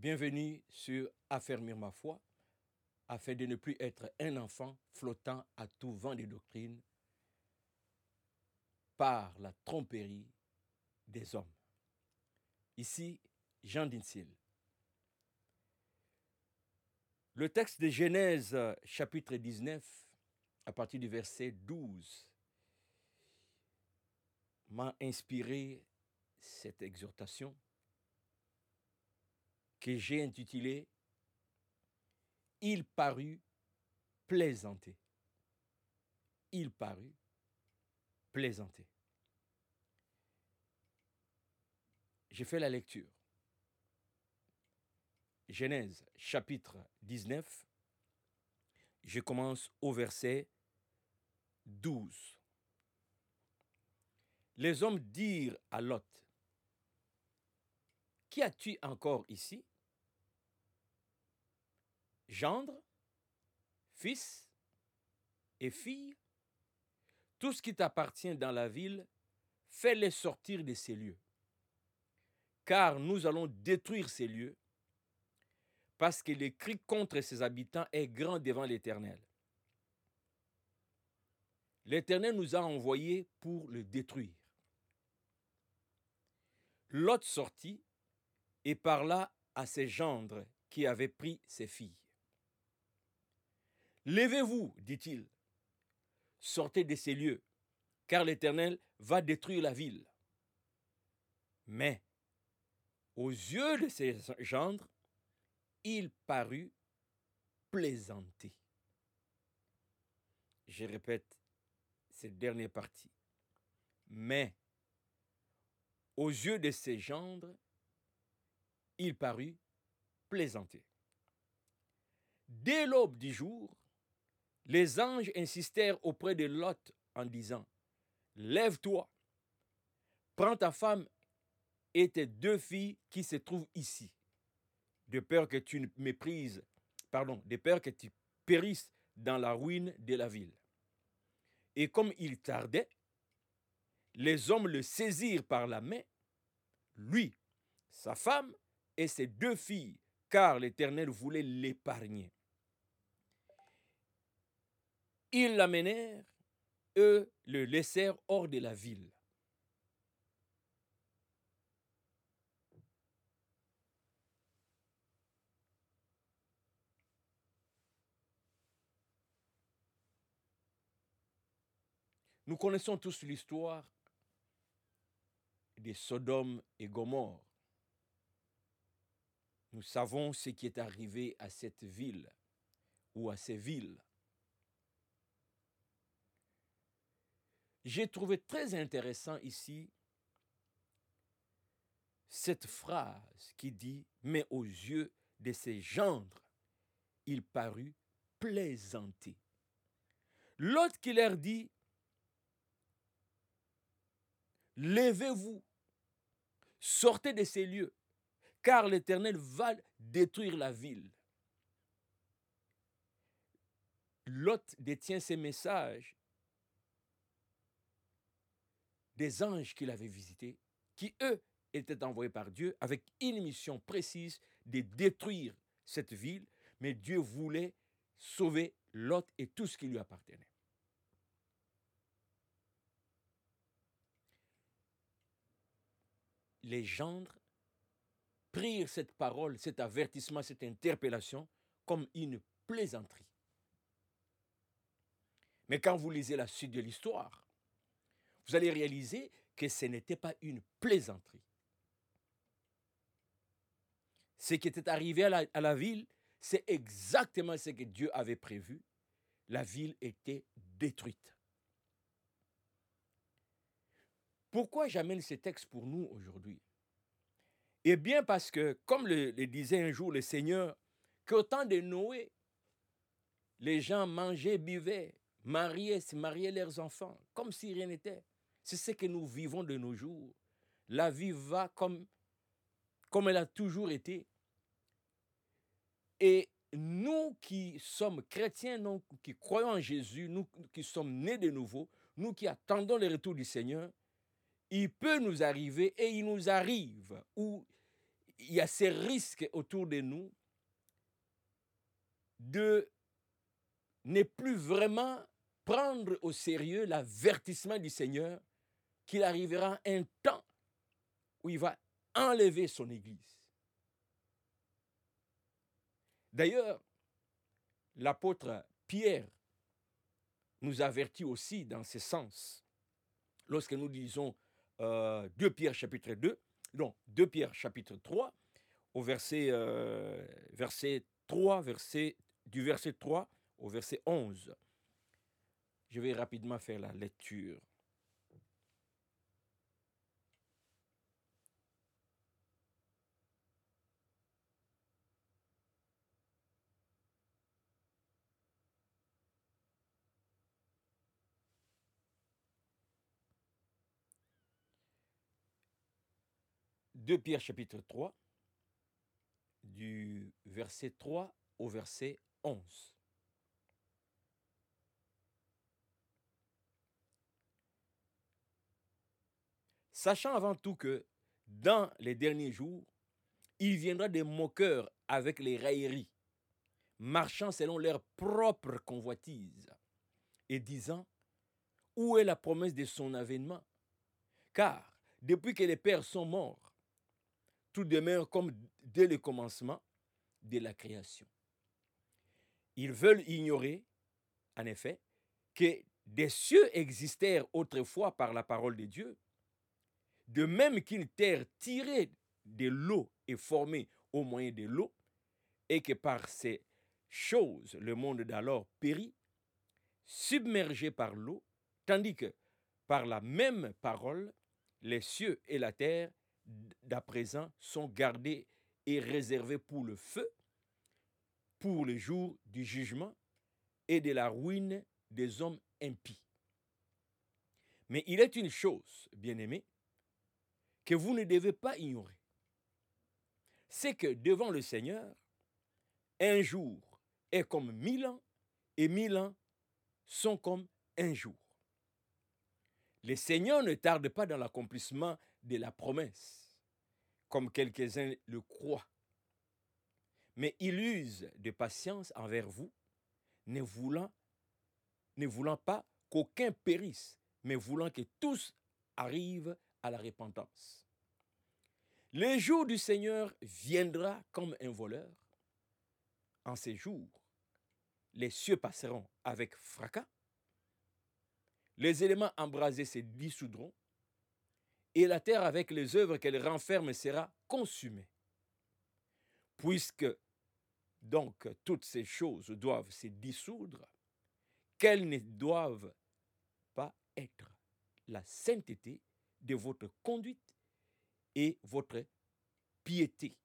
Bienvenue sur Affermir ma foi, afin de ne plus être un enfant flottant à tout vent des doctrines par la tromperie des hommes. Ici, Jean Dinsil. Le texte de Genèse chapitre 19, à partir du verset 12, m'a inspiré cette exhortation que j'ai intitulée Il parut plaisanter. Il parut plaisanter. J'ai fait la lecture. Genèse chapitre 19. Je commence au verset 12. Les hommes dirent à Lot, Qu'y as-tu encore ici? Gendre, fils et fille, tout ce qui t'appartient dans la ville, fais-les sortir de ces lieux. Car nous allons détruire ces lieux, parce que le cri contre ses habitants est grand devant l'Éternel. L'Éternel nous a envoyés pour le détruire. Lot sortit et parla à ses gendres qui avaient pris ses filles. Levez-vous, dit-il, sortez de ces lieux, car l'Éternel va détruire la ville. Mais, aux yeux de ses gendres, il parut plaisanter. Je répète cette dernière partie. Mais, aux yeux de ses gendres, il parut plaisanter. Dès l'aube du jour, les anges insistèrent auprès de Lot en disant Lève-toi, prends ta femme et tes deux filles qui se trouvent ici, de peur que tu ne méprises, pardon, de peur que tu périsses dans la ruine de la ville. Et comme il tardait, les hommes le saisirent par la main, lui, sa femme et ses deux filles, car l'Éternel voulait l'épargner. Ils l'amenèrent, eux le laissèrent hors de la ville. Nous connaissons tous l'histoire de Sodome et Gomorre. Nous savons ce qui est arrivé à cette ville ou à ces villes. J'ai trouvé très intéressant ici cette phrase qui dit Mais aux yeux de ses gendres, il parut plaisanter. L'autre qui leur dit Levez-vous, sortez de ces lieux, car l'Éternel va détruire la ville. Lot détient ces messages des anges qu'il avait visités, qui eux étaient envoyés par Dieu avec une mission précise de détruire cette ville, mais Dieu voulait sauver Lot et tout ce qui lui appartenait. Les gendres prirent cette parole, cet avertissement, cette interpellation comme une plaisanterie. Mais quand vous lisez la suite de l'histoire, vous allez réaliser que ce n'était pas une plaisanterie. Ce qui était arrivé à la, à la ville, c'est exactement ce que Dieu avait prévu. La ville était détruite. Pourquoi j'amène ce texte pour nous aujourd'hui? Eh bien parce que, comme le, disait un jour le Seigneur, qu'au temps de Noé, les gens mangeaient, buvaient, mariaient, mariaient leurs enfants, comme si rien n'était. C'est ce que nous vivons de nos jours. La vie va comme, comme elle a toujours été. Et nous qui sommes chrétiens, nous qui croyons en Jésus, nous qui sommes nés de nouveau, nous qui attendons le retour du Seigneur, il peut nous arriver et il nous arrive, ou il y a ces risques autour de nous de ne plus vraiment prendre au sérieux l'avertissement du Seigneur qu'il arrivera un temps où il va enlever son Église. D'ailleurs, l'apôtre Pierre nous avertit aussi dans ce sens. Lorsque nous disons euh, 2 Pierre chapitre 2, non, 2 Pierre chapitre 3, au verset, euh, verset 3, verset, du verset 3 au verset 11. Je vais rapidement faire la lecture. De Pierre chapitre 3, du verset 3 au verset 11. Sachant avant tout que dans les derniers jours, il viendra des moqueurs avec les railleries, marchant selon leur propre convoitise, et disant, où est la promesse de son avènement? Car depuis que les pères sont morts, tout demeure comme dès le commencement de la création. Ils veulent ignorer, en effet, que des cieux existèrent autrefois par la parole de Dieu, de même qu'une terre tirée de l'eau est formée au moyen de l'eau, et que par ces choses le monde d'alors périt, submergé par l'eau, tandis que par la même parole, les cieux et la terre d'à présent sont gardés et réservés pour le feu, pour le jour du jugement et de la ruine des hommes impies. Mais il est une chose, bien-aimés, que vous ne devez pas ignorer. C'est que devant le Seigneur, un jour est comme mille ans et mille ans sont comme un jour. Le Seigneur ne tarde pas dans l'accomplissement de la promesse, comme quelques-uns le croient. Mais il use de patience envers vous, ne voulant, pas qu'aucun périsse, mais voulant que tous arrivent à la repentance. Le jour du Seigneur viendra comme un voleur. En ces jours, les cieux passeront avec fracas, les éléments embrasés se dissoudront, et la terre avec les œuvres qu'elle renferme sera consumée. Puisque donc toutes ces choses doivent se dissoudre, qu'elles ne doivent pas être la sainteté de votre conduite et votre piété.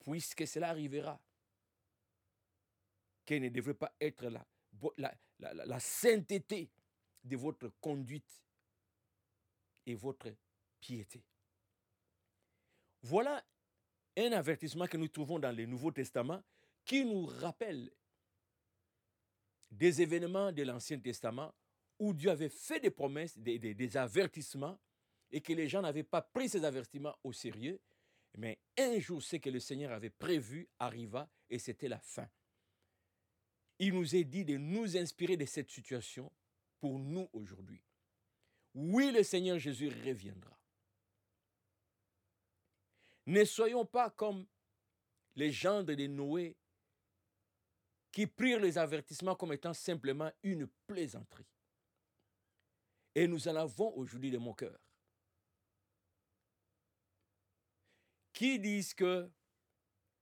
Puisque cela arrivera, qu'elle ne devrait pas être la, sainteté de votre conduite et votre piété. Voilà un avertissement que nous trouvons dans le Nouveau Testament qui nous rappelle des événements de l'Ancien Testament où Dieu avait fait des promesses, des, avertissements, et que les gens n'avaient pas pris ces avertissements au sérieux. Mais un jour, ce que le Seigneur avait prévu arriva et c'était la fin. Il nous est dit de nous inspirer de cette situation pour nous aujourd'hui. Oui, le Seigneur Jésus reviendra. Ne soyons pas comme les gens de Noé qui prirent les avertissements comme étant simplement une plaisanterie. Et nous en avons aujourd'hui de mon cœur. Qui disent que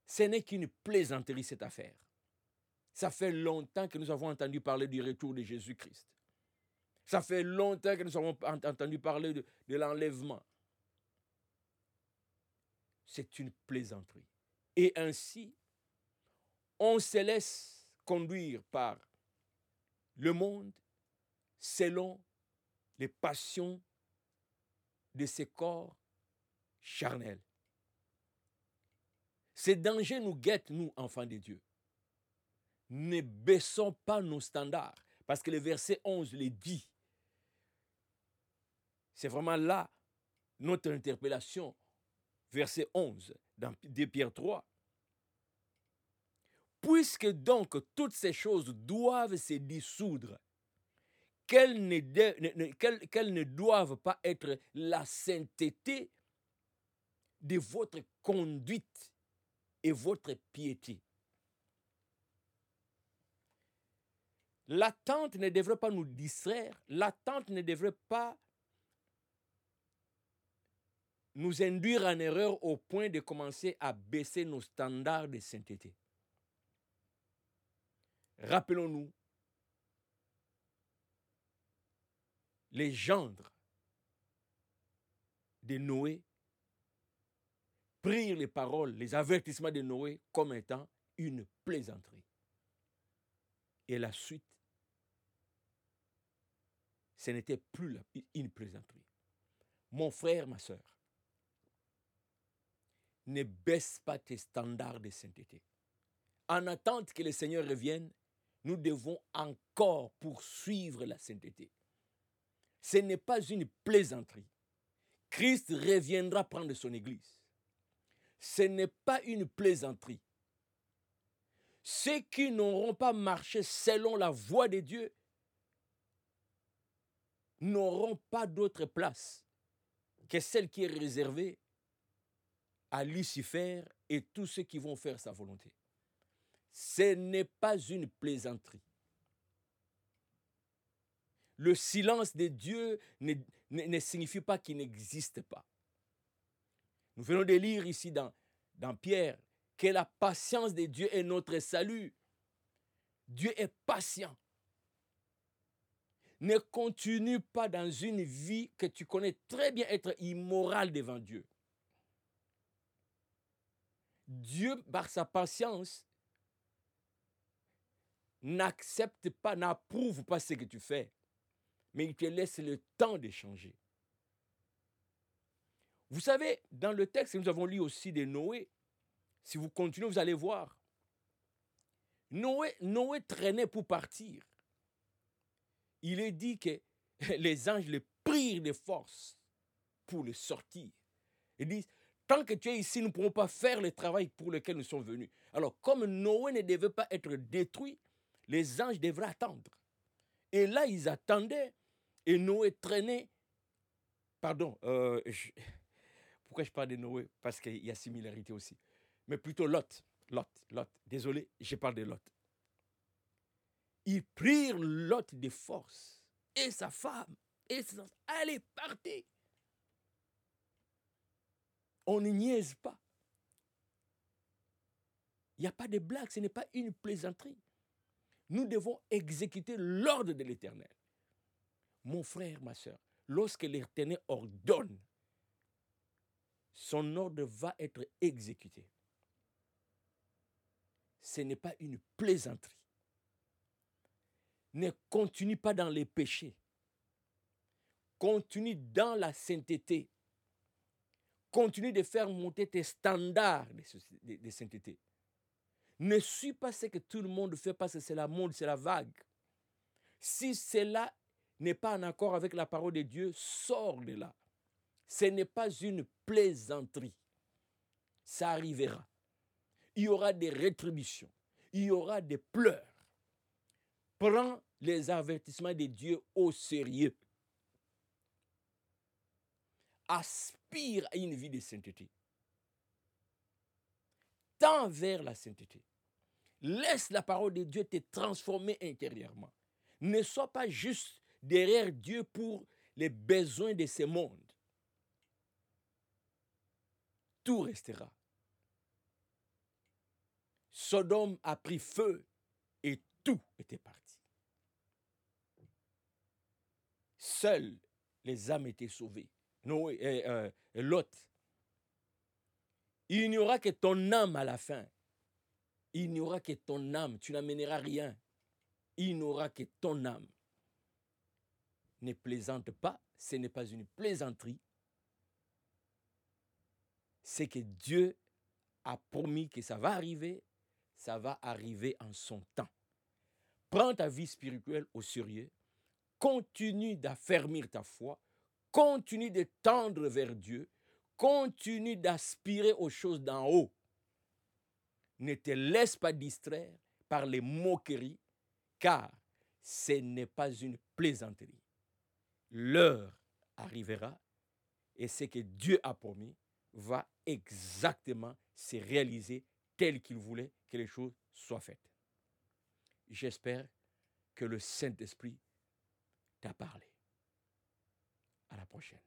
ce n'est qu'une plaisanterie cette affaire? Ça fait longtemps que nous avons entendu parler du retour de Jésus-Christ. Ça fait longtemps que nous avons entendu parler de, l'enlèvement. C'est une plaisanterie. Et ainsi, on se laisse conduire par le monde selon les passions de ces corps charnels. Ces dangers nous guettent, nous, enfants de Dieu. Ne baissons pas nos standards, parce que le verset 11 le dit. C'est vraiment là notre interpellation, verset 11, dans 2 Pierre 3. Puisque donc toutes ces choses doivent se dissoudre, qu'elles ne, doivent pas être la sainteté de votre conduite et votre piété. L'attente ne devrait pas nous distraire, l'attente ne devrait pas nous induire en erreur au point de commencer à baisser nos standards de sainteté. Rappelons-nous, les gendres de Noé prirent les paroles, les avertissements de Noé comme étant une plaisanterie. Et la suite, ce n'était plus une plaisanterie. Mon frère, ma soeur, ne baisse pas tes standards de sainteté. En attente que le Seigneur revienne, nous devons encore poursuivre la sainteté. Ce n'est pas une plaisanterie. Christ reviendra prendre son Église. Ce n'est pas une plaisanterie. Ceux qui n'auront pas marché selon la voie de Dieu n'auront pas d'autre place que celle qui est réservée à Lucifer et tous ceux qui vont faire sa volonté. Ce n'est pas une plaisanterie. Le silence de Dieu ne, ne, signifie pas qu'il n'existe pas. Nous venons de lire ici dans, dans Pierre que la patience de Dieu est notre salut. Dieu est patient. Ne continue pas dans une vie que tu connais très bien être immorale devant Dieu. Dieu, par sa patience, n'accepte pas, n'approuve pas ce que tu fais, mais il te laisse le temps de changer. Vous savez, dans le texte que nous avons lu aussi de Noé, si vous continuez, vous allez voir. Noé, Noé traînait pour partir. Il est dit que les anges le prirent de force pour le sortir. Ils disent, tant que tu es ici, nous ne pourrons pas faire le travail pour lequel nous sommes venus. Alors, comme Noé ne devait pas être détruit, les anges devraient attendre. Et là, ils attendaient, et Noé traînait. Pardon, euh, pourquoi je parle de Noé? Parce qu'il y a similarité aussi. Mais plutôt Lot. Lot, Lot. Désolé, je parle de Lot. Ils prirent Lot de force. Et sa femme. Et sa... Allez, partez. On ne niaise pas. Il n'y a pas de blague, ce n'est pas une plaisanterie. Nous devons exécuter l'ordre de l'Éternel. Mon frère, ma soeur, lorsque l'Éternel ordonne, son ordre va être exécuté. Ce n'est pas une plaisanterie. Ne continue pas dans les péchés. Continue dans la sainteté. Continue de faire monter tes standards de, de, sainteté. Ne suis pas ce que tout le monde fait parce que c'est la mode, c'est la vague. Si cela n'est pas en accord avec la parole de Dieu, sors de là. Ce n'est pas une plaisanterie. Ça arrivera. Il y aura des rétributions. Il y aura des pleurs. Prends les avertissements de Dieu au sérieux. Aspire à une vie de sainteté. Tends vers la sainteté. Laisse la parole de Dieu te transformer intérieurement. Ne sois pas juste derrière Dieu pour les besoins de ce monde. Tout restera. Sodome a pris feu et tout était parti. Seules les âmes étaient sauvées. Noé et, euh. Il n'y aura que ton âme à la fin. Il n'y aura que ton âme. Tu n'amèneras rien. Il n'y aura que ton âme. Ne plaisante pas. Ce n'est pas une plaisanterie. C'est que Dieu a promis que ça va arriver ça va arriver en son temps. Prends ta vie spirituelle au sérieux, continue d'affermir ta foi, continue de tendre vers Dieu, continue d'aspirer aux choses d'en haut. Ne te laisse pas distraire par les moqueries, car ce n'est pas une plaisanterie. L'heure arrivera et ce que Dieu a promis va exactement se réaliser tel qu'il voulait que les choses soient faites. J'espère que le Saint-Esprit t'a parlé. Sprüchen.